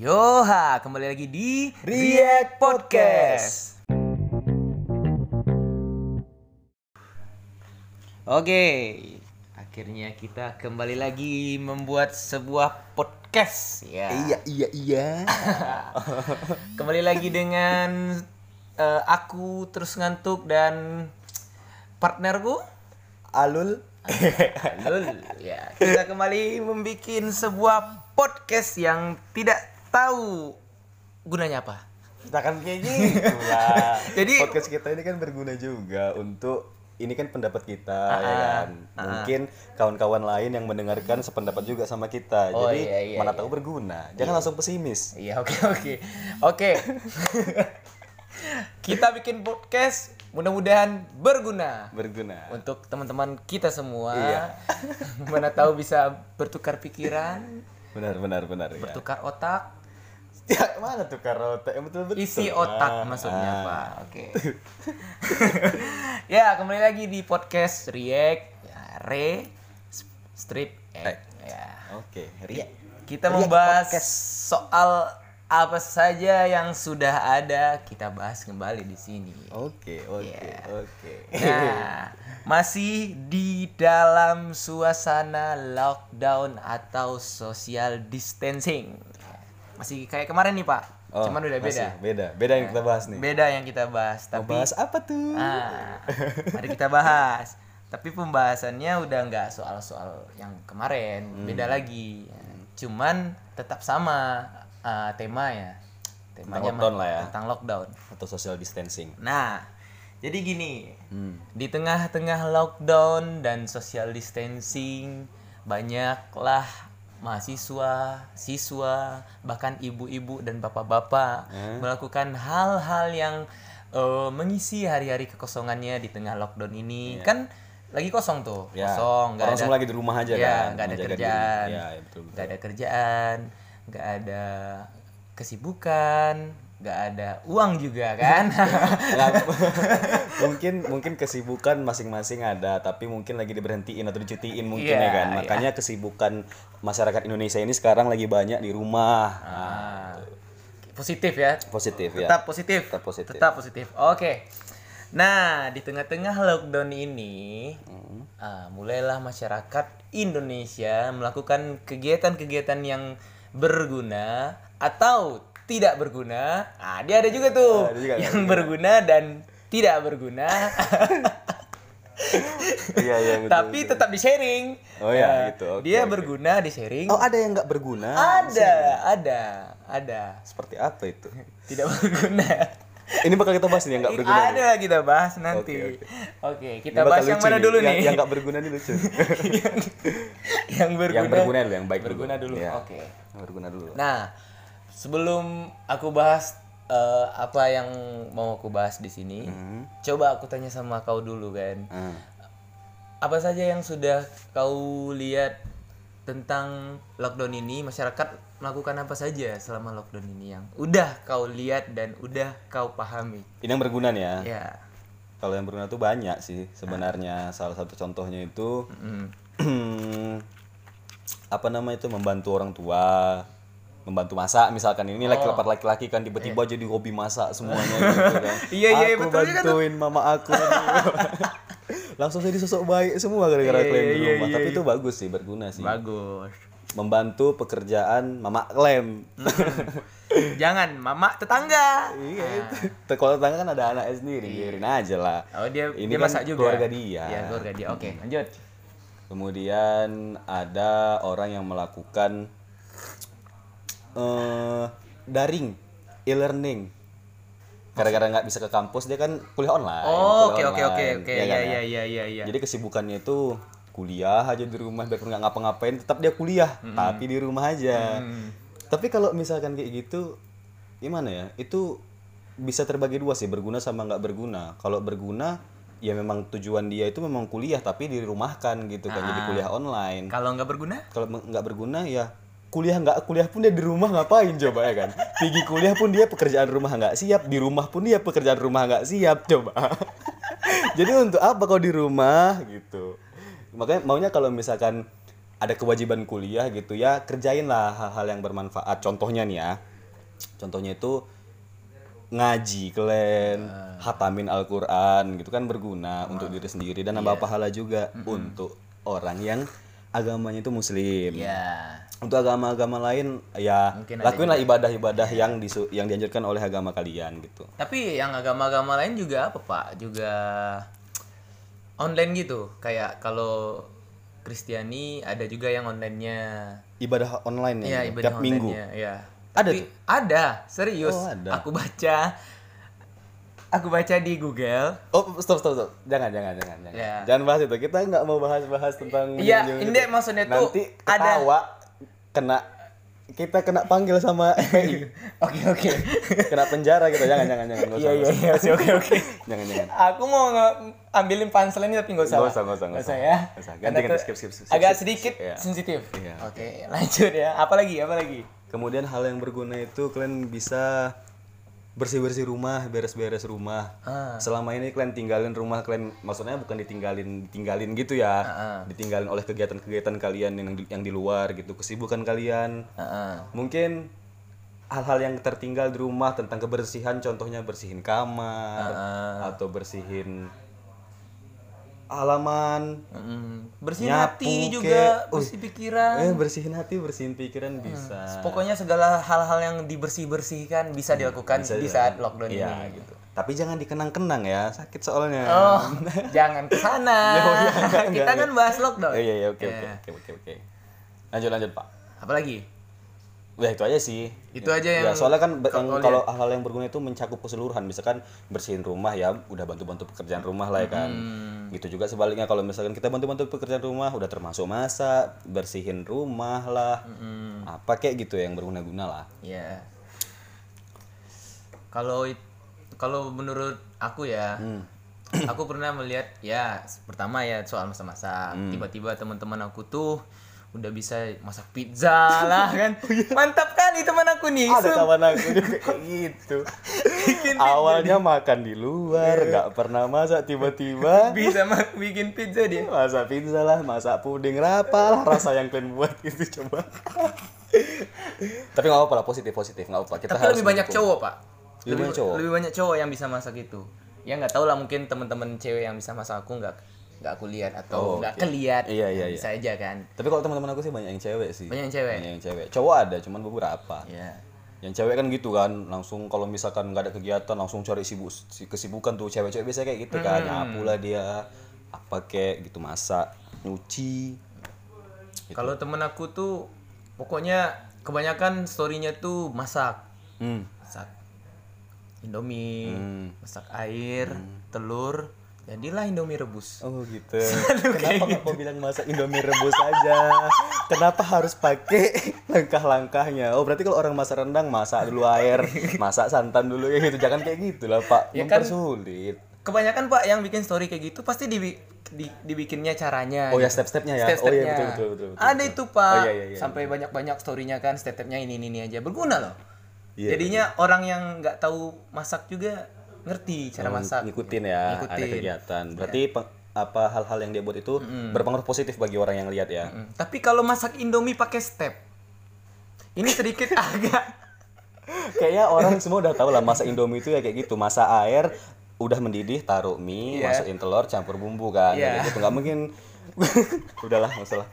Yoha, kembali lagi di React Podcast. Oke, akhirnya kita kembali lagi membuat sebuah podcast ya. Iya iya iya. Kembali lagi dengan eh, aku terus ngantuk dan partnerku Alul. Lul. Ya, kita kembali membuat sebuah podcast yang tidak tahu gunanya apa. Jangan kayak gitu lah. Jadi- podcast kita ini kan berguna juga untuk ini kan pendapat kita ya Ah, kan. Mungkin kawan-kawan lain yang mendengarkan sependapat juga sama kita. Oh, Jadi iya, iya, mana iya. tahu berguna. Jangan langsung pesimis. Iya, oke oke. Oke. kita bikin podcast mudah-mudahan berguna Berguna. untuk teman-teman kita semua. Iya. Mana tahu bisa bertukar pikiran, Benar benar benar ya. bertukar otak, Ya, mana tuh karota yang betul betul. isi otak Ah, maksudnya ah. Pak. Oke. ya, kembali lagi di podcast React ya, Re Strip X. Ya. Oke, Ria. Kita React membahas Podcast. soal apa saja yang sudah ada, kita bahas kembali di sini. Oke, oke, Iya. oke. Nah, masih di dalam suasana lockdown atau social distancing. Masih kayak kemarin nih, Pak. Oh, Cuman udah masih beda. Beda, beda yang kita bahas nih. Beda yang kita bahas, Mau tapi bahas apa tuh? ah, mari kita bahas. Tapi pembahasannya udah nggak soal-soal yang kemarin, beda Hmm. lagi. Cuman tetap sama ah, temanya. Temanya lockdown mah lah ya. Tentang lockdown. Atau social distancing. Nah, jadi gini, Hmm. di tengah-tengah lockdown dan social distancing, banyaklah mahasiswa, siswa, bahkan ibu-ibu dan bapak-bapak Hmm. melakukan hal-hal yang eh, mengisi hari-hari kekosongannya di tengah lockdown ini. Kan lagi kosong tuh, Ya, kosong, nggak orang ada semua lagi di rumah aja ya, kan, nggak ada kerjaan. Ya, ya, betul, betul. nggak ada kerjaan, nggak ada kesibukan, nggak ada uang juga kan. Mungkin mungkin kesibukan masing-masing ada, tapi mungkin lagi diberhentiin atau dicutiin mungkin Iya, ya kan. iya. Makanya kesibukan masyarakat Indonesia ini sekarang lagi banyak di rumah. Ah, positif ya. Positif ya. Tetap positif. Tetap positif. Tetap positif. Oke. Nah, di tengah-tengah lockdown ini, Hmm. ah, mulailah masyarakat Indonesia melakukan kegiatan-kegiatan yang berguna atau tidak berguna. Ah, dia ada juga tuh Ada juga, ada yang berguna dan tidak berguna. Iya, iya betul. tapi tetap di sharing. Oh ya, Ah, gitu. Oke, dia oke. berguna di sharing. Oh, ada yang nggak berguna? ada, ada, ada. Seperti apa itu? Tidak berguna. Ini bakal kita bahas nih yang nggak berguna. nih. Ada kita bahas nanti. Oke, Oke, oke. kita Ini bakal bahas yang mana nih. dulu Yang- nih? Yang nggak berguna nih lucu. yang berguna. yang berguna dulu, yang baik berguna dulu. Ya. Oke. Yang berguna dulu. Nah, sebelum aku bahas eh, apa yang mau aku bahas di sini, Hmm. coba aku tanya sama kau dulu kan. Ah. Apa saja yang sudah kau lihat tentang lockdown ini? Masyarakat melakukan apa saja selama lockdown ini yang udah kau lihat dan udah kau pahami? Ini yang berguna nih ya. Ya. Kalau yang berguna tuh banyak sih sebenarnya. Salah satu contohnya itu Mm. apa nama itu membantu orang tua, membantu masak misalkan ini laki laki-laki kan tiba-tiba jadi hobi masak semuanya gitu kan. Iya, iya, aku betul juga tuh. bantuin mama aku. Langsung jadi sosok baik semua gara-gara Iya, klaim di iya, rumah. iya, Tapi iya. itu bagus sih, berguna sih. Bagus. Membantu pekerjaan mama klaim. Jangan, mama tetangga. Iya itu. Kalau tetangga kan ada anaknya sendiri, biarin aja lah. Oh dia Ini dia kan masak juga. keluarga dia. Iya, keluarga dia. Oke, lanjut. Kemudian ada orang yang melakukan eh daring, e-learning. Gara-gara nggak bisa ke kampus dia kan kuliah online. Oh, oke oke oke oke. ya Iya kan, iya ya? iya iya iya. Jadi kesibukannya itu kuliah aja di rumah biarpun nggak ngapa-ngapain tetap dia kuliah tapi di rumah aja. Tapi kalau misalkan kayak gitu gimana ya? Itu bisa terbagi dua sih berguna sama nggak berguna. Kalau berguna ya memang tujuan dia itu memang kuliah tapi dirumahkan gitu kan jadi kuliah online. Kalau nggak berguna? Kalau nggak berguna ya kuliah nggak kuliah pun dia di rumah ngapain coba ya kan? Pergi kuliah pun dia pekerjaan rumah nggak siap, di rumah pun dia pekerjaan rumah nggak siap coba. Jadi untuk apa kau di rumah gitu? Makanya maunya kalau misalkan ada kewajiban kuliah gitu ya kerjain lah hal-hal yang bermanfaat. Contohnya nih ya, contohnya itu ngaji kalian hatamin Al-Qur'an gitu kan berguna untuk diri sendiri dan nambah pahala juga untuk orang yang agamanya itu muslim ya untuk agama-agama lain ya Mungkin ada lakuinlah ibadah-ibadah yang disu- yang dianjurkan oleh agama kalian gitu tapi yang agama-agama lain juga apa pak juga online gitu kayak kalau Kristiani ada juga yang onlinenya ibadah online ya, Iya ibadah tiap minggu ya. Ada Tapi ada, serius. Oh, ada. Aku baca aku baca di Google. Oh, stop, stop, stop. Jangan, jangan, jangan, jangan. Ya. Jangan bahas itu. Kita nggak mau bahas-bahas tentang Iya, ini itu. maksudnya tuh Nanti ada- ketawa, kena kita kena panggil sama. Oke, oke. kena penjara gitu. Jangan, jangan, jangan. Nggak usah, Iya, iya, iya, oke, oke. Jangan, jangan. Aku mau nge- ambilin punchline tapi nggak usah. Nggak usah, nggak usah, nggak usah ya. Ganti, ganti, skip, skip, skip, Agak sedikit Iya. sensitif. Iya. Oke, lanjut ya. Apa lagi? Apa lagi? Kemudian hal yang berguna itu kalian bisa bersih-bersih rumah, beres-beres rumah. Ah. Selama ini kalian tinggalin rumah kalian, maksudnya bukan ditinggalin, ditinggalin gitu ya. Ah, Ditinggalin oleh kegiatan-kegiatan kalian yang di, yang di luar gitu, kesibukan kalian. Heeh. Mungkin hal-hal yang tertinggal di rumah tentang kebersihan, contohnya bersihin kamar Ah. atau bersihin halaman, Mm-mm. Bersihin Nyapu, hati juga, Uh. bersih pikiran. eh bersihin hati, bersihin pikiran bisa. Pokoknya segala hal-hal yang dibersih-bersihkan bisa dilakukan Bisa di saat lockdown Iya, ini gitu. Tapi jangan dikenang-kenang ya, sakit soalnya. Oh, jangan ke sana. Ya, iya, enggak, Kita enggak, kan bahas lockdown. Oh, iya iya oke Ya. oke oke oke oke. Lanjut lanjut Pak. Apa lagi? Ya itu aja sih. Itu aja Ya, yang soalnya kan kalau hal-hal yang berguna itu mencakup keseluruhan. Misalkan bersihin rumah ya udah bantu-bantu pekerjaan rumah lah ya kan. Hmm. Gitu juga sebaliknya kalau misalkan kita bantu-bantu pekerjaan rumah udah termasuk masak, bersihin rumah lah. Hmm. Apa kayak gitu yang berguna-guna lah. Ya. Kalau kalau menurut aku ya, Hmm. aku pernah melihat ya pertama ya soal masak-masak. Hmm. Tiba-tiba teman-teman aku tuh udah bisa masak pizza lah kan. Mantap kali teman aku nih. Oh, iya. Ada kawan aku juga kayak gitu. Awalnya makan di luar, Iya. nggak pernah masak tiba-tiba bisa ma- bikin pizza dia. masak pizza lah, masak puding apa lah rasa yang kalian buat gitu coba. Tapi nggak apa-apa lah positif positif nggak apa. Kita Tapi harus lebih banyak mendukung. cowok pak. Lebih banyak cowok? Lebih banyak cowok yang bisa masak itu. Ya nggak tahu lah mungkin teman-teman cewek yang bisa masak aku nggak nggak aku lihat atau Oh, nggak oke. keliat. Iya, iya, iya. Bisa aja kan. Tapi kalau teman-teman aku sih banyak yang cewek sih. Banyak yang cewek? Banyak yang cewek. Cowok ada, cuman beberapa. Ya. Yang cewek kan gitu kan, langsung kalau misalkan nggak ada kegiatan langsung cari sibuk si- kesibukan tuh cewek-cewek biasa kayak gitu kan, nyapu lah dia, apa kayak gitu masak, nyuci. Gitu. Kalau temen aku tuh pokoknya kebanyakan storynya tuh masak, Hmm. masak Indomie, Hmm. masak air, telur, jadilah Indomie rebus. Oh gitu. Kenapa nggak mau bilang masak Indomie rebus aja? Kenapa harus pakai langkah-langkahnya? Oh berarti kalau orang masak rendang masak dulu air, masak santan dulu ya gitu. Jangan kayak gitu lah Pak. Ya kan- Mempersulit. Kebanyakan pak yang bikin story kayak gitu pasti dibi- di- dibikinnya caranya. Oh ya gitu. step-stepnya ya. Oh Step-stepnya. iya betul betul betul. betul, Ada betul. itu pak, Oh, iya, iya, iya. sampai banyak-banyak storynya kan step-stepnya ini ini, ini aja berguna loh. Iya, Jadinya orang yang nggak tahu masak juga ngerti cara masak. ngikutin ya Ngikutin. ada kegiatan. Berarti peng- apa hal-hal yang dia buat itu berpengaruh positif bagi orang yang lihat ya? Mm, Tapi kalau masak Indomie pakai step, ini sedikit agak kayaknya orang semua udah tahu lah masak indomie itu ya kayak gitu. Masak air udah mendidih taruh mie Iya. masukin telur campur bumbu kan. Iya. kayak gitu. Nggak mungkin. Udahlah masalah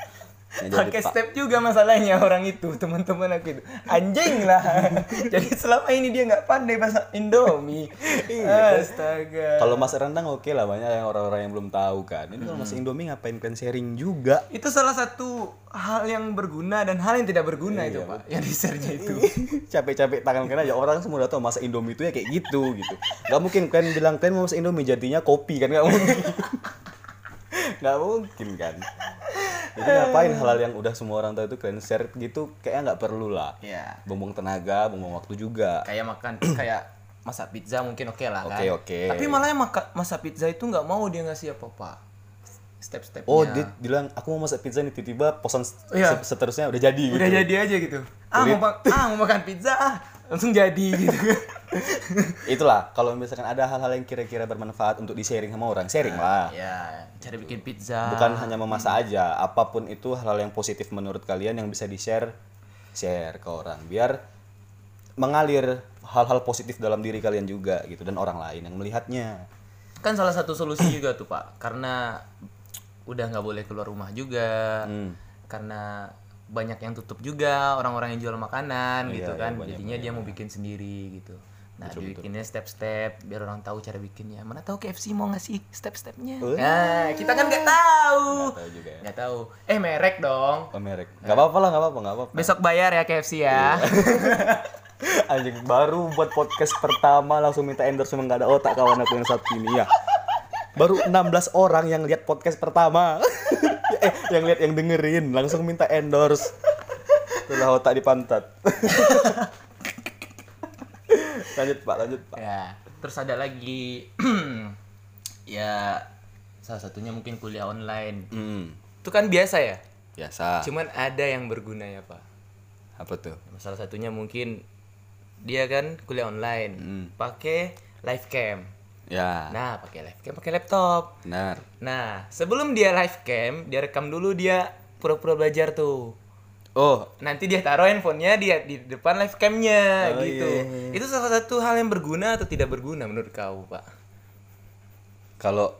pakai Pak. step juga masalahnya orang itu teman-teman aku itu. Anjing lah. Jadi selama ini dia nggak pandai masak Indomie. Astaga. kalau masak rendang oke lah banyak yang orang-orang yang belum tahu kan. Ini kalau masak indomie ngapain kalian sharing juga? Itu salah satu hal yang berguna dan hal yang tidak berguna itu pak. yang di share-nya itu. Capek-capek tangan kalian aja. Orang semua udah tahu masak indomie itu ya kayak gitu gitu. Nggak mungkin kalian bilang kalian mau masak indomie? Jadinya kopi kan nggak mungkin nggak mungkin kan. Jadi ngapain hal-hal yang udah semua orang tahu itu kalian share gitu kayaknya nggak perlu lah. Ya bumbung tenaga bumbung waktu juga. Kayak makan kayak masak pizza mungkin oke lah kan. Oke, oke. tapi malah yang maka- masak pizza itu nggak mau dia ngasih apa apa step-stepnya. Oh dia bilang aku mau masak pizza nih tiba-tiba posan se- Iya. seterusnya udah jadi gitu. udah jadi aja gitu. Ah mau, ma- ah mau makan pizza? Ah langsung jadi gitu itulah kalau misalkan ada hal-hal yang kira-kira bermanfaat untuk di sharing sama orang sharing lah. ya cara bikin pizza. Bukan hanya memasak aja apa pun itu hal-hal yang positif menurut kalian yang bisa di share ke orang. Biar mengalir hal-hal positif dalam diri kalian juga gitu dan orang lain yang melihatnya. Kan salah satu solusi juga tuh pak. Karena udah nggak boleh keluar rumah juga. Hmm. karena banyak yang tutup juga orang-orang yang jual makanan gitu iya, kan. banyak, jadinya dia mau bikin sendiri gitu nah dibikinnya step-step biar orang tahu cara bikinnya. Mana tahu KFC mau ngasih step-stepnya. Oh. nah kita kan nggak tahu. Nggak tahu juga. Ya. nggak tahu. Eh merek dong. Oh merek. Nggak apa-apa lah nggak apa-apa nggak apa-apa. Besok bayar ya KFC ya. Anjing baru buat podcast pertama langsung minta endorse memang nggak ada otak kawan aku yang satu ini ya. Baru 16 orang yang lihat podcast pertama. Eh yang lihat yang dengerin langsung minta endorse. Itulah otak di pantat lanjut pak lanjut pak. Ya terus ada lagi. Ya salah satunya mungkin kuliah online. Hmm, itu kan biasa ya? Biasa. Cuman ada yang berguna ya pak. Apa tuh? Salah satunya mungkin dia kan kuliah online. Hmm. pakai live cam. Ya. Nah pakai live cam pakai laptop. Benar. Nah sebelum dia live cam dia rekam dulu dia pura-pura belajar tuh oh nanti dia taruh handphonenya dia di depan live camnya Oh, gitu. iya, iya, itu salah satu hal yang berguna atau tidak berguna menurut kau pak? Kalau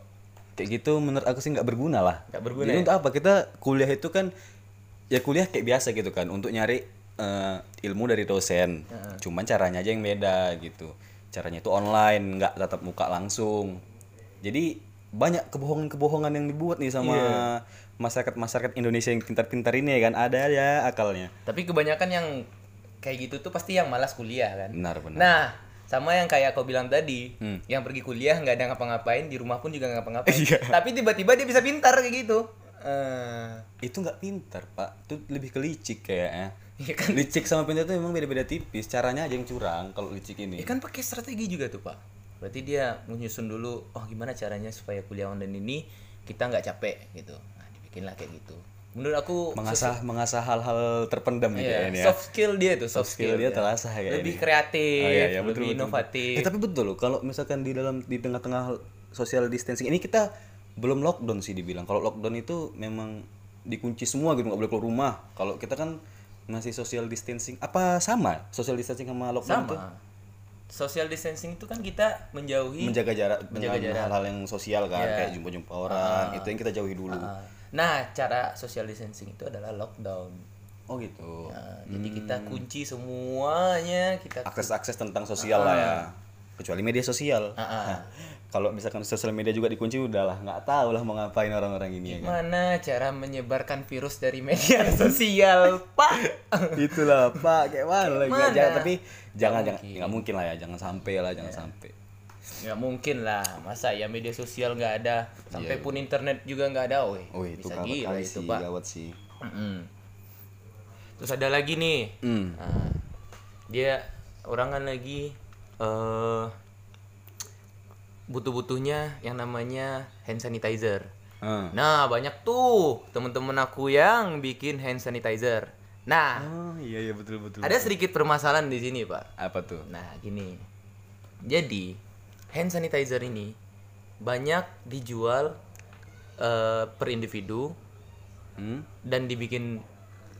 kayak gitu menurut aku sih nggak berguna lah. Nggak berguna jadi ya? untuk apa? Kita kuliah itu kan ya kuliah kayak biasa gitu kan untuk nyari eh, ilmu dari dosen. Cuman caranya aja yang beda gitu. Caranya itu online nggak tatap muka langsung. Jadi banyak kebohongan-kebohongan yang dibuat nih sama masyarakat masyarakat Indonesia yang pintar-pintar ini ya kan ada ya akalnya tapi kebanyakan yang kayak gitu tuh pasti yang malas kuliah kan benar benar Nah, sama yang kayak kau bilang tadi, Hmm. yang pergi kuliah nggak ada ngapa-ngapain, di rumah pun juga nggak ngapa-ngapain. Iya. Tapi tiba-tiba dia bisa pintar kayak gitu. Eh, itu nggak pintar pak itu lebih ke licik kayaknya Iya kan? licik sama pintar itu memang beda-beda tipis caranya aja yang curang kalau licik ini ya kan pakai strategi juga tuh pak. Berarti dia menyusun dulu, oh gimana caranya supaya kuliah online ini kita nggak capek gitu. Dibikinlah kayak gitu. Menurut aku mengasah mengasah hal-hal terpendam gitu iya, ya ya. soft skill dia tuh soft, skill dia ya. terasa kayak lebih ini. kreatif, Oh, iya, iya, betul, lebih betul, betul. inovatif. Eh, tapi betul loh kalau misalkan di dalam di tengah-tengah social distancing ini kita belum lockdown sih dibilang. Kalau lockdown itu memang dikunci semua gitu nggak boleh keluar rumah. Kalau kita kan masih social distancing. Apa sama social distancing sama lockdown itu? sama. Social distancing itu kan kita menjauhi Menjaga jarak Menjaga dengan jarak. hal-hal yang sosial kan Iya. kayak jumpa-jumpa orang. Itu yang kita jauhi dulu. Ah. Nah, cara social distancing itu adalah lockdown. Oh gitu. Nah, Jadi kita kunci semuanya, kita Akses-akses tentang sosial lah ya. Kecuali media sosial. Ah, ah. Kalau misalkan sosial media juga dikunci udahlah nggak tahu lah mau ngapain orang-orang ini ya kan. Gimana cara menyebarkan virus dari media sosial, Pak? Itulah Pak, kayak mana? Mana? Jangan, tapi jangan jangan mungkin. nggak mungkin lah ya, jangan sampai lah, jangan sampai. Nggak mungkin lah, masa ya media sosial nggak ada, sampai pun internet juga nggak ada, woi. Oh itu Bisa gila kali itu, sih, Pak. gawat sih. Mm-mm. Terus ada lagi nih, Hmm. Nah, dia orang kan lagi eh butuh-butuhnya yang namanya hand sanitizer. Hmm. Nah, banyak tuh temen-temen aku yang bikin hand sanitizer. Nah, Oh iya iya betul betul. ada sedikit permasalahan di sini, Pak. apa tuh? Nah, gini. Jadi, hand sanitizer ini banyak dijual eh, per individu Hmm? dan dibikin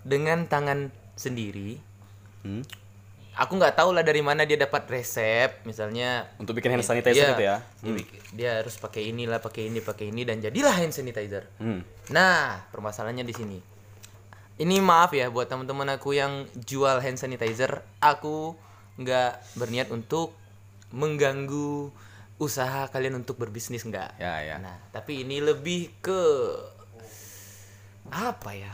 dengan tangan sendiri. Hmm? Aku nggak tahu lah dari mana dia dapat resep, misalnya Untuk bikin hand sanitizer Iya, itu ya. Dia, bik- dia harus pakai inilah, pakai ini, pakai ini dan jadilah hand sanitizer. Hmm. Nah, permasalahannya di sini. Ini maaf ya buat teman-teman aku yang jual hand sanitizer, aku nggak berniat untuk mengganggu usaha kalian untuk berbisnis nggak. Ya ya. Nah, tapi ini lebih ke apa ya?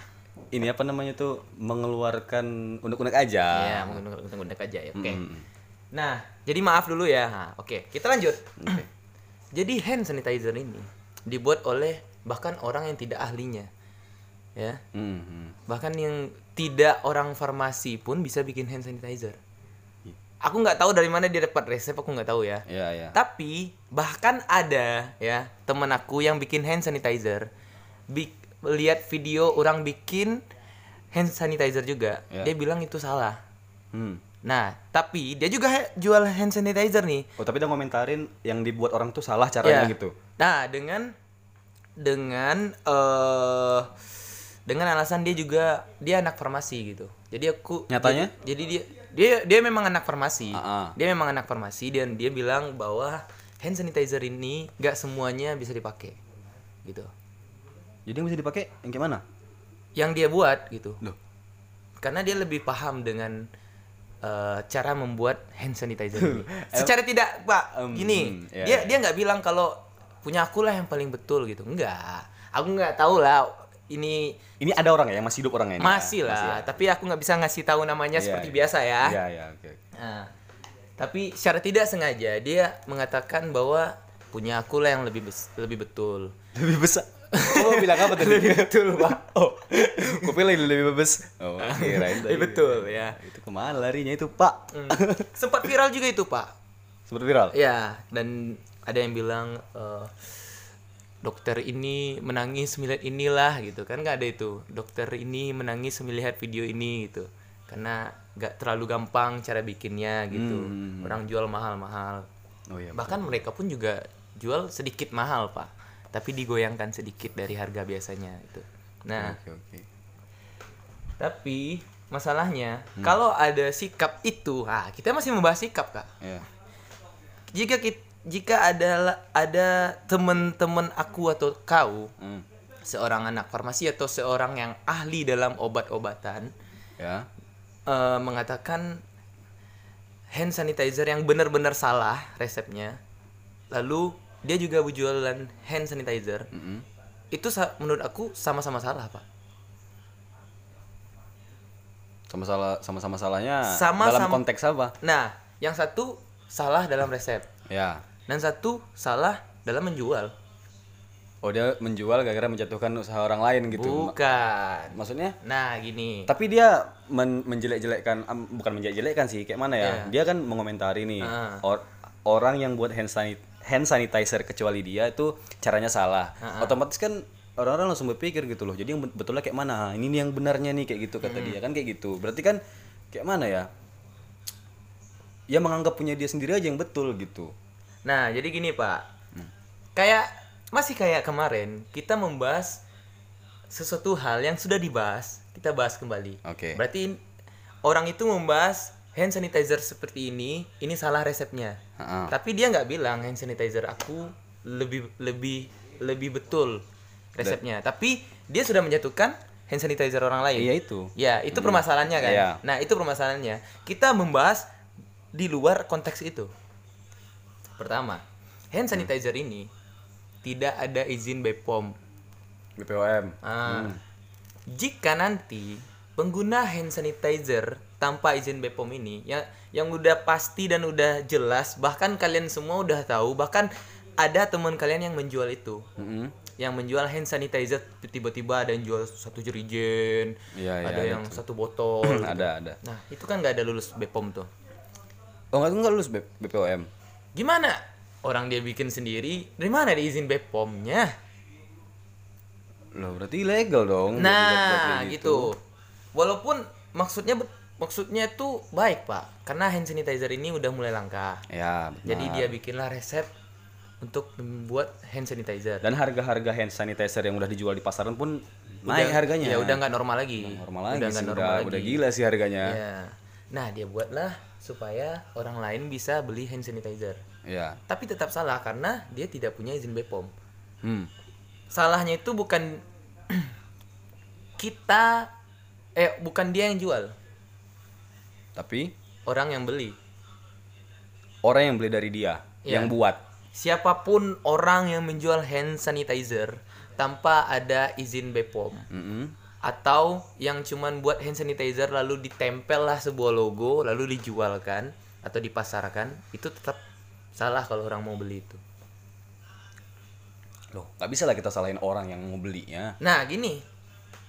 Ini apa namanya tuh mengeluarkan unek-unek aja. Ya, mungkin untuk aja ya. Oke. Hmm. Nah, jadi maaf dulu ya. Nah, Oke, kita lanjut. jadi hand sanitizer ini dibuat oleh bahkan orang yang tidak ahlinya. Ya. Hmm, hmm. Bahkan yang tidak orang farmasi pun bisa bikin hand sanitizer. Aku nggak tahu dari mana dia dapat resep, aku nggak tahu ya. Ya ya. Tapi bahkan ada ya temen aku yang bikin hand sanitizer, Bik- lihat video orang bikin hand sanitizer juga, Ya. dia bilang itu salah. Hmm. Nah, tapi dia juga jual hand sanitizer nih. Oh tapi dia ngomentarin yang dibuat orang tuh salah caranya Ya. gitu. Nah, dengan dengan eh dengan alasan dia juga dia anak farmasi gitu. Jadi aku Nyatanya? Jadi, jadi dia dia dia memang anak farmasi. Ah, ah. Dia memang anak farmasi dan dia bilang bahwa hand sanitizer ini nggak semuanya bisa dipakai. Gitu. Jadi yang bisa dipakai yang kayak mana? Yang dia buat gitu. Loh. Karena dia lebih paham dengan eh, cara membuat hand sanitizer ini. Secara tidak, Pak. Em, gini, ya, dia dia nggak bilang kalau punya aku lah yang paling betul gitu. Enggak. Aku nggak tahu lah ini Ini ada orang ya yang masih hidup orangnya ini? masih ya? lah, tapi aku nggak bisa ngasih tahu namanya Iya, seperti iya. biasa ya. Iya, iya, oke. oke. Nah, tapi secara tidak sengaja dia mengatakan bahwa punya aku lah yang lebih bes- lebih betul. Lebih besar. Oh, bilang apa tadi? lebih betul, Pak. Oh. Gue pilih lebih bebes. Oh, kirain tadi. Lebih betul ya. Itu ke mana larinya itu, Pak? Hmm. Sempat viral juga itu, Pak. Seperti viral. Ya, dan ada yang bilang eh, dokter ini menangis melihat inilah gitu. Kan nggak ada itu. Dokter ini menangis melihat video ini gitu. Karena nggak terlalu gampang cara bikinnya gitu. Hmm. orang jual mahal-mahal. Oh iya. bahkan mereka pun juga jual sedikit mahal pak. Tapi digoyangkan sedikit dari harga biasanya itu nah Oke, oke. tapi masalahnya kalau ada sikap itu ah kita masih membahas sikap kak. Iya. jika kit- jika ada ada teman-teman aku atau kau Hmm. seorang anak farmasi atau seorang yang ahli dalam obat-obatan Ya. eh, mengatakan hand sanitizer yang benar-benar salah resepnya lalu dia juga berjualan hand sanitizer Mm-mm. itu sa- menurut aku sama-sama salah pak Sama salah sama-sama salahnya Sama- dalam sama- konteks apa? nah yang satu salah dalam resep Ya. Dan satu salah dalam menjual Oh, dia menjual gara-gara menjatuhkan usaha orang lain gitu. Bukan Maksudnya? nah gini Tapi dia men- menjelek-jelekkan bukan menjelek-jelekkan sih, kayak mana ya? Iya. Dia kan mengomentari nih Ah. or- orang yang buat hand sanit hand sanitizer kecuali dia itu caranya salah. Ah, Otomatis kan orang-orang langsung berpikir gitu loh. Jadi yang bet- betulnya kayak mana? Ah, Ini yang benarnya nih kayak gitu kata Hmm. dia kan kayak gitu. Berarti kan kayak mana ya? Ya menganggap punya dia sendiri aja yang betul gitu. Nah, jadi gini Pak, kayak masih kayak kemarin kita membahas sesuatu hal yang sudah dibahas, kita bahas kembali. Oke. Berarti in- orang itu membahas hand sanitizer seperti ini, ini salah resepnya. Ha-ha. Tapi dia nggak bilang hand sanitizer aku lebih lebih lebih betul resepnya. Tapi dia sudah menjatuhkan hand sanitizer orang lain. Iya itu. Ya, itu permasalahannya kan. Iya. Nah, itu permasalahannya. Kita membahas di luar konteks itu. Pertama, hand sanitizer ini tidak ada izin BPOM. BPOM. Ah, Jika nanti pengguna hand sanitizer tanpa izin BPOM ini ya yang udah pasti dan udah jelas bahkan kalian semua udah tahu bahkan ada teman kalian yang menjual itu Mm-mm. yang menjual hand sanitizer tiba-tiba ada yang jual satu jerigen iya, ada ada yang satu botol gitu. ada ada. nah itu kan nggak ada lulus BPOM tuh Oh, enggak enggak lulus B- BPOM. Gimana orang dia bikin sendiri dari mana ada izin BPOM-nya Loh, berarti ilegal dong. nah kayak gitu walaupun maksudnya maksudnya tuh baik pak karena hand sanitizer ini udah mulai langka Ya, benar. jadi dia bikinlah resep untuk membuat hand sanitizer dan harga-harga hand sanitizer yang udah dijual di pasaran pun naik Udah- harganya. ya udah nggak normal lagi normal lagi udah sih, udah, normal lagi udah gila sih harganya. Ya. Nah dia buatlah supaya orang lain bisa beli hand sanitizer Ya. tapi tetap salah karena dia tidak punya izin BPOM Hmm. salahnya itu bukan kita eh bukan dia yang jual Tapi orang yang beli orang yang beli dari dia, Ya. yang buat. siapa pun orang yang menjual hand sanitizer tanpa ada izin BPOM Mm-mm. Atau yang cuman buat hand sanitizer lalu ditempel lah sebuah logo lalu dijualkan atau dipasarkan itu tetap salah kalau orang mau beli itu. Loh, nggak bisa lah kita salahin orang yang mau belinya. Nah gini,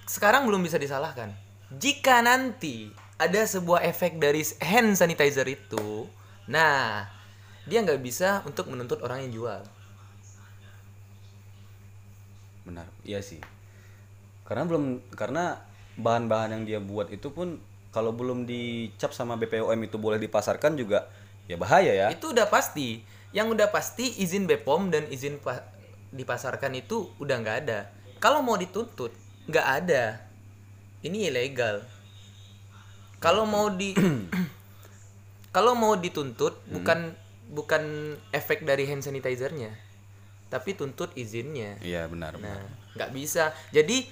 sekarang belum bisa disalahkan. Jika nanti ada sebuah efek dari hand sanitizer itu, nah dia nggak bisa untuk menuntut orang yang jual. Benar, iya sih. Karena belum karena bahan-bahan yang dia buat itu pun kalau belum dicap sama BPOM itu boleh dipasarkan juga ya bahaya ya. Itu udah pasti. Yang udah pasti izin BPOM dan izin pa- dipasarkan itu udah nggak ada. Kalau mau dituntut nggak ada. Ini ilegal. Kalau mau di kalau mau dituntut Hmm. bukan bukan efek dari hand sanitizernya tapi tuntut izinnya Iya benar. benar. nah nggak bisa jadi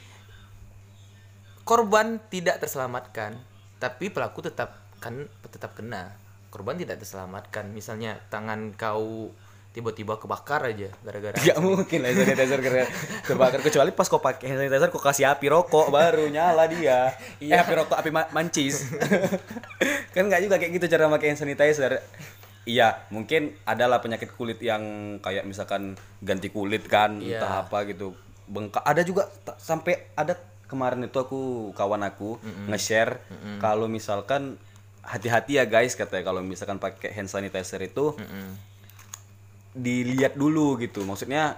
korban tidak terselamatkan tapi pelaku tetap kan tetap kena korban tidak terselamatkan misalnya tangan kau tiba-tiba kebakar aja gara-gara Gak mungkin lah sanitizer kena kebakar kecuali pas kau pakai hand sanitizer kau kasih api rokok baru nyala dia. Eh api rokok api ma- mancis. kan nggak juga kayak gitu cara pakai hand sanitizer. Iya, mungkin adalah penyakit kulit yang kayak misalkan ganti kulit kan, Iya. entah apa gitu. Bengkak. Ada juga sampai ada kemarin itu aku kawan aku nge-share kalau misalkan hati-hati ya guys katanya kalau misalkan pakai hand sanitizer itu dilihat dulu gitu. Maksudnya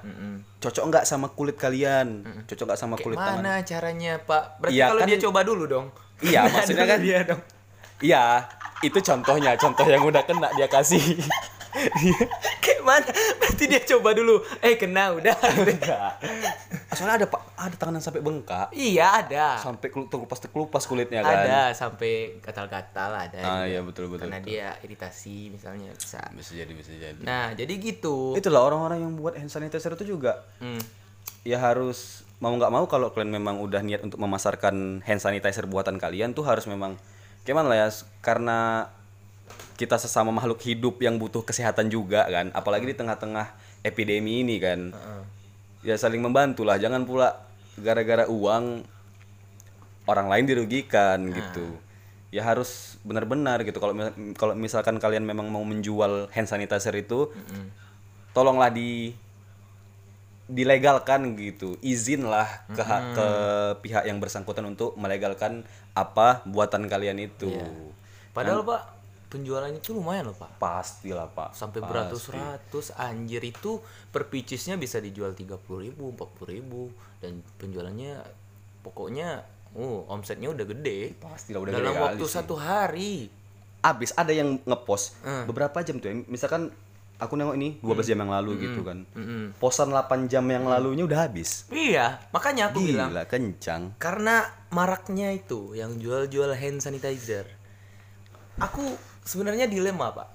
cocok nggak sama kulit kalian? Cocok nggak sama kulit tangan? mana caranya pak? Berarti Iya, kalau kan- dia coba dulu dong. Iya maksudnya kan dia dong. Iya itu contohnya contoh yang udah kena dia kasih kayak mana? Berarti dia coba dulu. Eh kena udah. Enggak soalnya ada pak ada tangan yang sampai bengkak. Iya ada. Sampai kelu- terkelupas terkelupas kulitnya kan. Ada sampai gatal-gatal ada. Ah iya betul betul, karena betul. dia iritasi misalnya bisa. Bisa jadi bisa jadi. Nah jadi gitu. Itulah orang-orang yang buat hand sanitizer itu juga. Hmm. ya harus mau nggak mau kalau kalian memang udah niat untuk memasarkan hand sanitizer buatan kalian tuh harus memang gimana lah ya karena kita sesama makhluk hidup yang butuh kesehatan juga kan. Apalagi di tengah-tengah epidemi ini kan. Ya saling membantu lah jangan pula gara-gara uang orang lain dirugikan gitu. Ya harus benar-benar gitu. Kalau kalau misalkan kalian memang mau menjual hand sanitizer itu tolonglah di dilegalkan gitu. Izinlah ke ha- ke pihak yang bersangkutan untuk melegalkan apa buatan kalian itu. Padahal pak penjualannya itu lumayan loh pak. Pastilah pak. Sampai beratus-ratus. Anjir itu per picisnya bisa dijual tiga puluh ribu empat ribu. Dan penjualannya pokoknya oh omsetnya udah gede. Pastilah udah dalam gede waktu sih. satu hari. Abis ada yang ngepost Hmm. beberapa jam tuh ya. misalkan aku nengok ini 12 jam yang lalu gitu kan. Mm-mm. posan 8 jam yang lalunya udah habis. Iya makanya aku bilang. gila kencang. Karena maraknya itu yang jual-jual hand sanitizer. Aku sebenarnya dilema pak.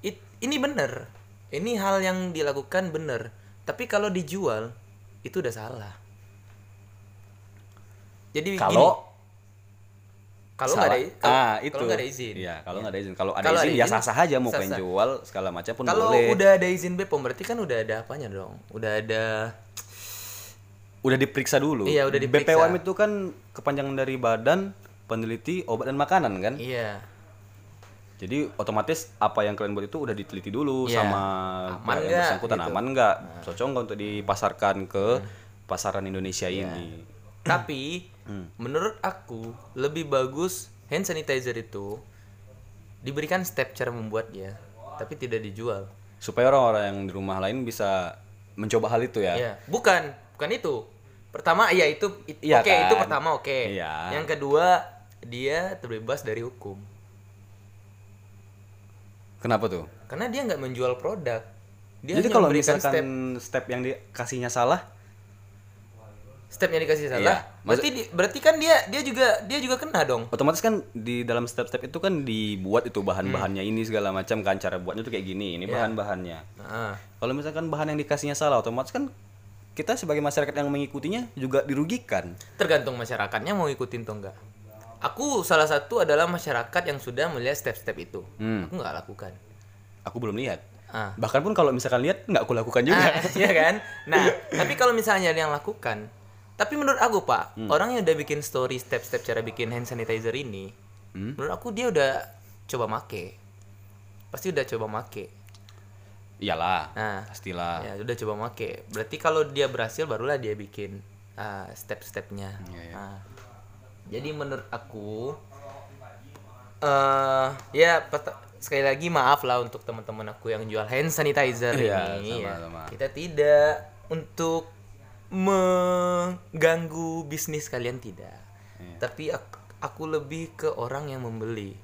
It- ini bener ini hal yang dilakukan bener tapi kalau dijual itu udah salah. Jadi kalau kalau nggak ada kalau, ah itu kalau nggak ada izin. Iya kalau nggak ada izin. Kalau ada Kalau ada izin ya izin, sah sah aja mau pengen jual segala macam pun kalau boleh. udah ada izin BPOM berarti kan udah ada apanya dong? Udah ada udah diperiksa dulu. Iya, udah diperiksa. BPOM itu kan kepanjangan dari Badan Peneliti Obat dan Makanan kan? Iya Jadi otomatis apa yang kalian buat itu udah diteliti dulu Iya. sama Aman yang bersangkutan gitu. aman nggak, cocok nggak untuk dipasarkan ke pasaran Indonesia Iya. ini. Tapi Hmm. menurut aku lebih bagus hand sanitizer itu diberikan step cara membuatnya, tapi tidak dijual. Supaya orang-orang yang di rumah lain bisa mencoba hal itu ya. Iya, bukan, bukan itu. Pertama, ya itu, it- Iya oke itu kan? pertama oke. Iya. Yang kedua dia terbebas dari hukum, Kenapa tuh? karena dia nggak menjual produk. Dia Jadi kalau misalkan step, step, yang dikasihnya salah, stepnya dikasih salah. Iya, Berarti di- berarti kan dia dia juga dia juga kena dong. otomatis kan di dalam step-step itu kan dibuat itu bahan-bahannya Hmm. ini segala macam kan cara buatnya tuh kayak gini, ini bahan-bahannya. Nah, Kalau misalkan bahan yang dikasihnya salah, otomatis kan kita sebagai masyarakat yang mengikutinya juga dirugikan. tergantung masyarakatnya mau ikutin atau enggak. Aku salah satu adalah masyarakat yang sudah melihat step-step itu. Hmm. Aku nggak lakukan. Aku belum lihat. Ah. Bahkan pun kalau misalkan lihat nggak aku lakukan juga. Ah, iya kan? Nah, tapi kalau misalnya ada yang lakukan, tapi menurut aku Pak, Hmm. orang yang udah bikin story step-step cara bikin hand sanitizer ini, Hmm? menurut aku dia udah coba make. Pasti udah coba make. Iyalah. Nah, Pastilah. ya udah coba make. Berarti kalau dia berhasil barulah dia bikin ah, step-stepnya. Iya, iya. Nah, jadi menurut aku eh ya sekali lagi maaf lah untuk teman-teman aku yang jual hand sanitizer Iya, ini. ya. sama-sama. Kita tidak untuk mengganggu bisnis kalian tidak. Iya. Tapi aku, aku lebih ke orang yang membeli.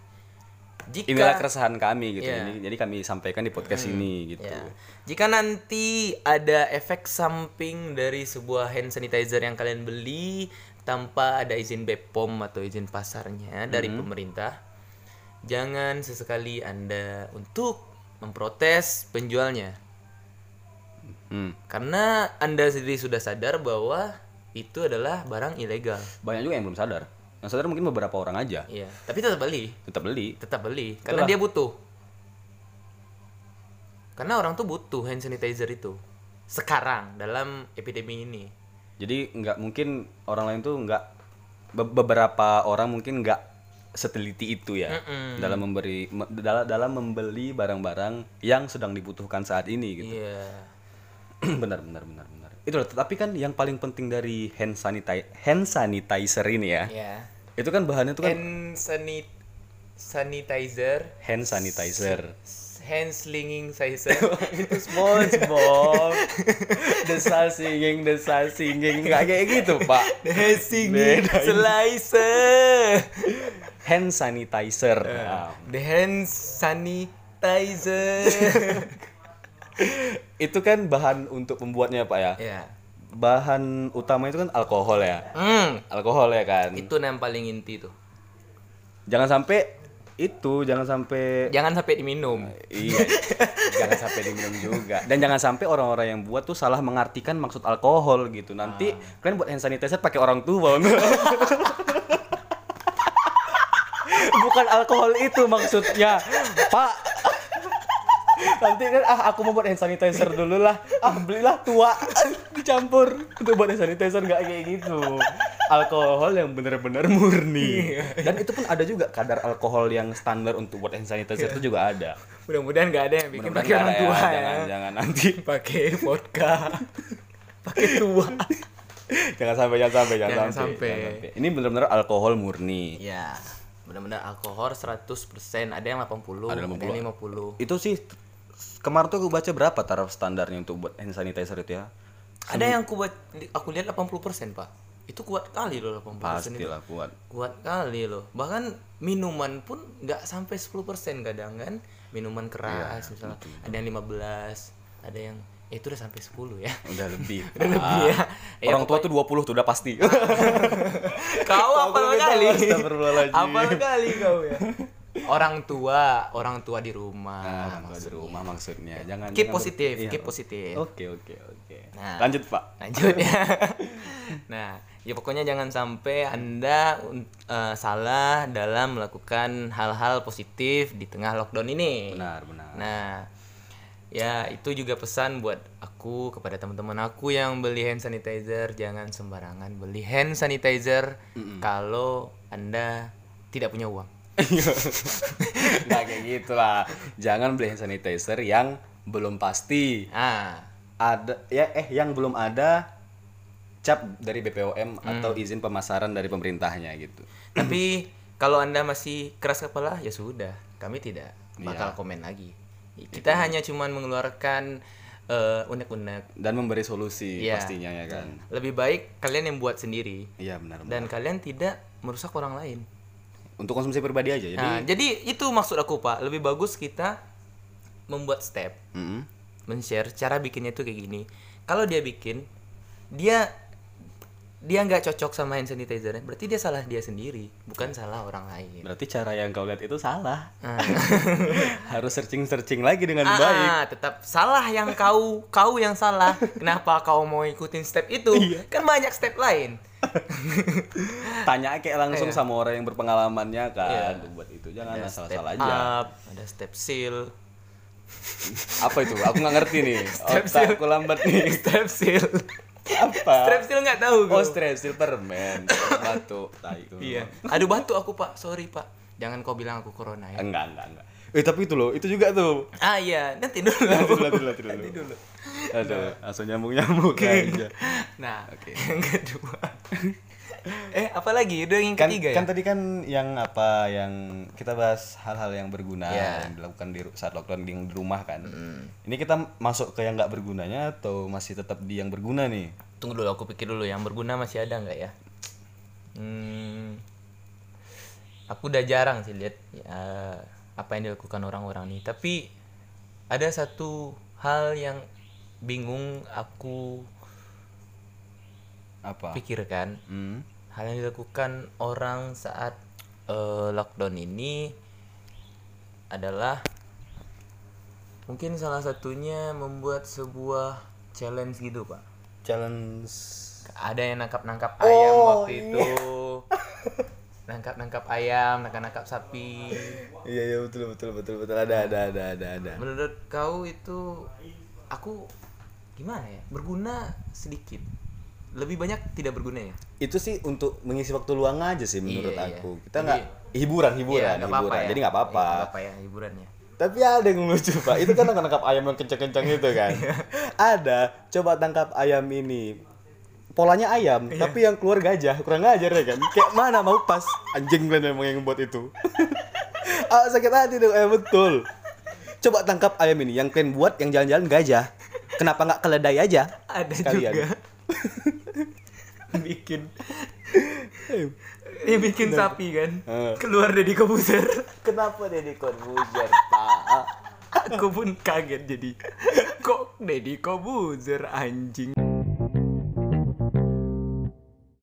Jika Inilah keresahan kami gitu. Iya. Ini jadi kami sampaikan di podcast ini gitu. Ya. Jika nanti ada efek samping dari sebuah hand sanitizer yang kalian beli tanpa ada izin BPOM atau izin pasarnya dari Mm-hmm. pemerintah, jangan sesekali anda untuk memprotes penjualnya Hmm. karena anda sendiri sudah sadar bahwa itu adalah barang ilegal Banyak juga yang belum sadar. Yang sadar mungkin beberapa orang aja. iya tapi tetap beli Tetap beli. tetap beli karena dia butuh karena orang tuh butuh hand sanitizer itu sekarang dalam epidemi ini Jadi nggak mungkin orang lain tuh nggak be- beberapa orang mungkin nggak seteliti itu ya dalam memberi me- dalam dalam membeli barang-barang yang sedang dibutuhkan saat ini gitu. iya benar benar benar benar. Itu loh, tapi kan yang paling penting dari hand sanitizer hand sanitizer ini ya. iya Itu kan bahannya itu kan hand sanit sanitizer hand sanitizer. Slinging sizer itu SpongeBob. Desal singing, desal singing nggak kayak gitu, Pak. hand singing Beda slicer Hand sanitizer. Nah, the hand sanitizer itu kan bahan untuk pembuatnya, Pak ya. ya Bahan utama itu kan alkohol ya. hmm Alkohol ya kan. itu yang paling inti tuh Jangan sampai itu, jangan sampai jangan sampai diminum Iya, jangan sampai diminum juga. Dan jangan sampai orang-orang yang buat tuh salah mengartikan maksud alkohol gitu. Nanti kalian buat hand sanitizer pakai orang tua. Bukan alkohol itu maksudnya, Pak. Nanti kan ah aku mau buat hand sanitizer dulu lah. Ah belilah tua dicampur untuk buat hand sanitizer nggak kayak gitu. Alkohol yang benar-benar murni. Dan itu pun ada juga kadar alkohol yang standar untuk buat hand sanitizer itu juga ada. mudah-mudahan nggak ada yang bikin pakai orang ada tua ya, ya, Jangan, jangan nanti. pakai vodka pakai tua jangan sampai, jangan sampai, jangan, Jangan sampai. sampai. jangan sampai. Ini benar-benar alkohol murni. ya benar-benar alkohol 100% ada yang 80 Ada ada, yang yang 50 Itu sih kemarin tuh aku baca berapa taraf standarnya untuk buat hand sanitizer itu ya? ada yang aku buat aku lihat 80% pak itu kuat kali loh 80% itu. Pastilah kuat. kuat kali loh. Bahkan minuman pun nggak sampai 10% kadang kan? Minuman keras misalnya. ada yang 15 ada yang eh, itu udah sampai 10 ya. Udah lebih. Udah lebih ya. Ya, Orang tua tuh 20 tuh udah pasti. kau minta kali? apal kali kau ya orang tua orang tua di rumah Nah, kalau di rumah maksudnya. Jangan keep jangan positif iya. keep positif Oke, oke, oke. Nah. Lanjut, Pak. lanjut ya nah ya pokoknya jangan sampai anda eh, salah dalam melakukan hal-hal positif di tengah lockdown ini Benar, benar. nah ya itu juga pesan buat aku kepada teman-teman aku yang beli hand sanitizer jangan sembarangan beli hand sanitizer kalau anda tidak punya uang Nggak kayak gitu lah. Jangan beli hand sanitizer yang belum pasti. ah Ada ya eh yang belum ada cap dari BPOM atau izin pemasaran dari pemerintahnya gitu. tapi kalau anda masih keras kepala ya sudah kami tidak Iya. bakal komen lagi kita hanya cuman mengeluarkan eh, unek-unek Dan memberi solusi Iya. pastinya ya kan. lebih baik kalian yang buat sendiri Iya benar. benar. dan kalian tidak merusak orang lain Untuk konsumsi pribadi aja. Jadi nah jadi itu maksud aku pak lebih bagus kita membuat step Mm-mm. men-share cara bikinnya itu kayak gini kalau dia bikin dia dia nggak cocok sama hand sanitizer berarti dia salah dia sendiri bukan salah orang lain berarti cara yang kau lihat itu salah. Ah. Harus searching-searching lagi dengan baik. Ah, tetap salah yang kau kau yang salah. Kenapa kau mau ikutin step itu? Iya. Kan banyak step lain. Tanya kayak langsung sama orang yang berpengalamannya kan Iya. buat itu. Jangan Ada asal-asal step aja. up, ada step seal, Apa itu? Aku nggak ngerti nih. Step seal. Otakku lambat nih. step seal. Apa? Seal nggak tahu Oh, gue. strepsil permen. Batuk. Tai itu. Iya. Aduh batuk aku pak, sorry pak. Jangan kau bilang aku corona ya. Enggak, enggak, enggak. Eh, tapi itu loh, itu juga tuh. Ah iya, nanti dulu. Nanti dulu, nanti dulu, nanti dulu. Aduh, langsung nyambung-nyambung aja. Nah, Oke. yang kedua. eh, apa lagi? Udah yang Kan, ketiga kan ya? tadi kan yang apa yang kita bahas hal-hal yang berguna Iya. yang dilakukan di saat lockdown di, di rumah kan. Ini kita masuk ke yang nggak bergunanya atau masih tetap di yang berguna nih? Tunggu dulu, aku pikir dulu yang berguna masih ada nggak ya? Hmm, aku udah jarang sih lihat ya, apa yang dilakukan orang-orang nih. Tapi ada satu hal yang bingung aku Apa? pikirkan. Hmm. Hal yang dilakukan orang saat eh, lockdown ini adalah mungkin salah satunya membuat sebuah challenge gitu pak. Challenge. Ada yang nangkap nangkap ayam Oh, waktu itu. Nangkap nangkap ayam nangkap nangkap sapi. Iya iya betul betul betul betul. Ada ada ada ada ada. Menurut kau itu aku gimana ya? Berguna sedikit lebih banyak tidak berguna ya? Itu sih untuk mengisi waktu luang aja sih menurut Iya, iya. aku. Kita nggak hiburan hiburan Iya, hiburan apa-apa ya. jadi nggak apa-apa. Iya, apa ya hiburannya tapi ada yang lucu pak. Itu kan nangkap ayam yang kencang-kencang itu kan. Ada coba tangkap ayam ini. Polanya ayam Iya. tapi yang keluar gajah. Kurang ajar ya kan? Kayak mana mau pas? Anjing kan memang yang buat itu. Ah, sakit hati dong. Eh betul. Coba tangkap ayam ini. Yang kalian buat yang jalan-jalan gajah. Kenapa nggak keledai aja? Ada Sekalian. juga bikin. Yang bikin sapi kan. Eh. keluar dari kobuser kenapa Deddy Corbuzier pak? Aku pun kaget jadi kok Deddy Kobuzer anjing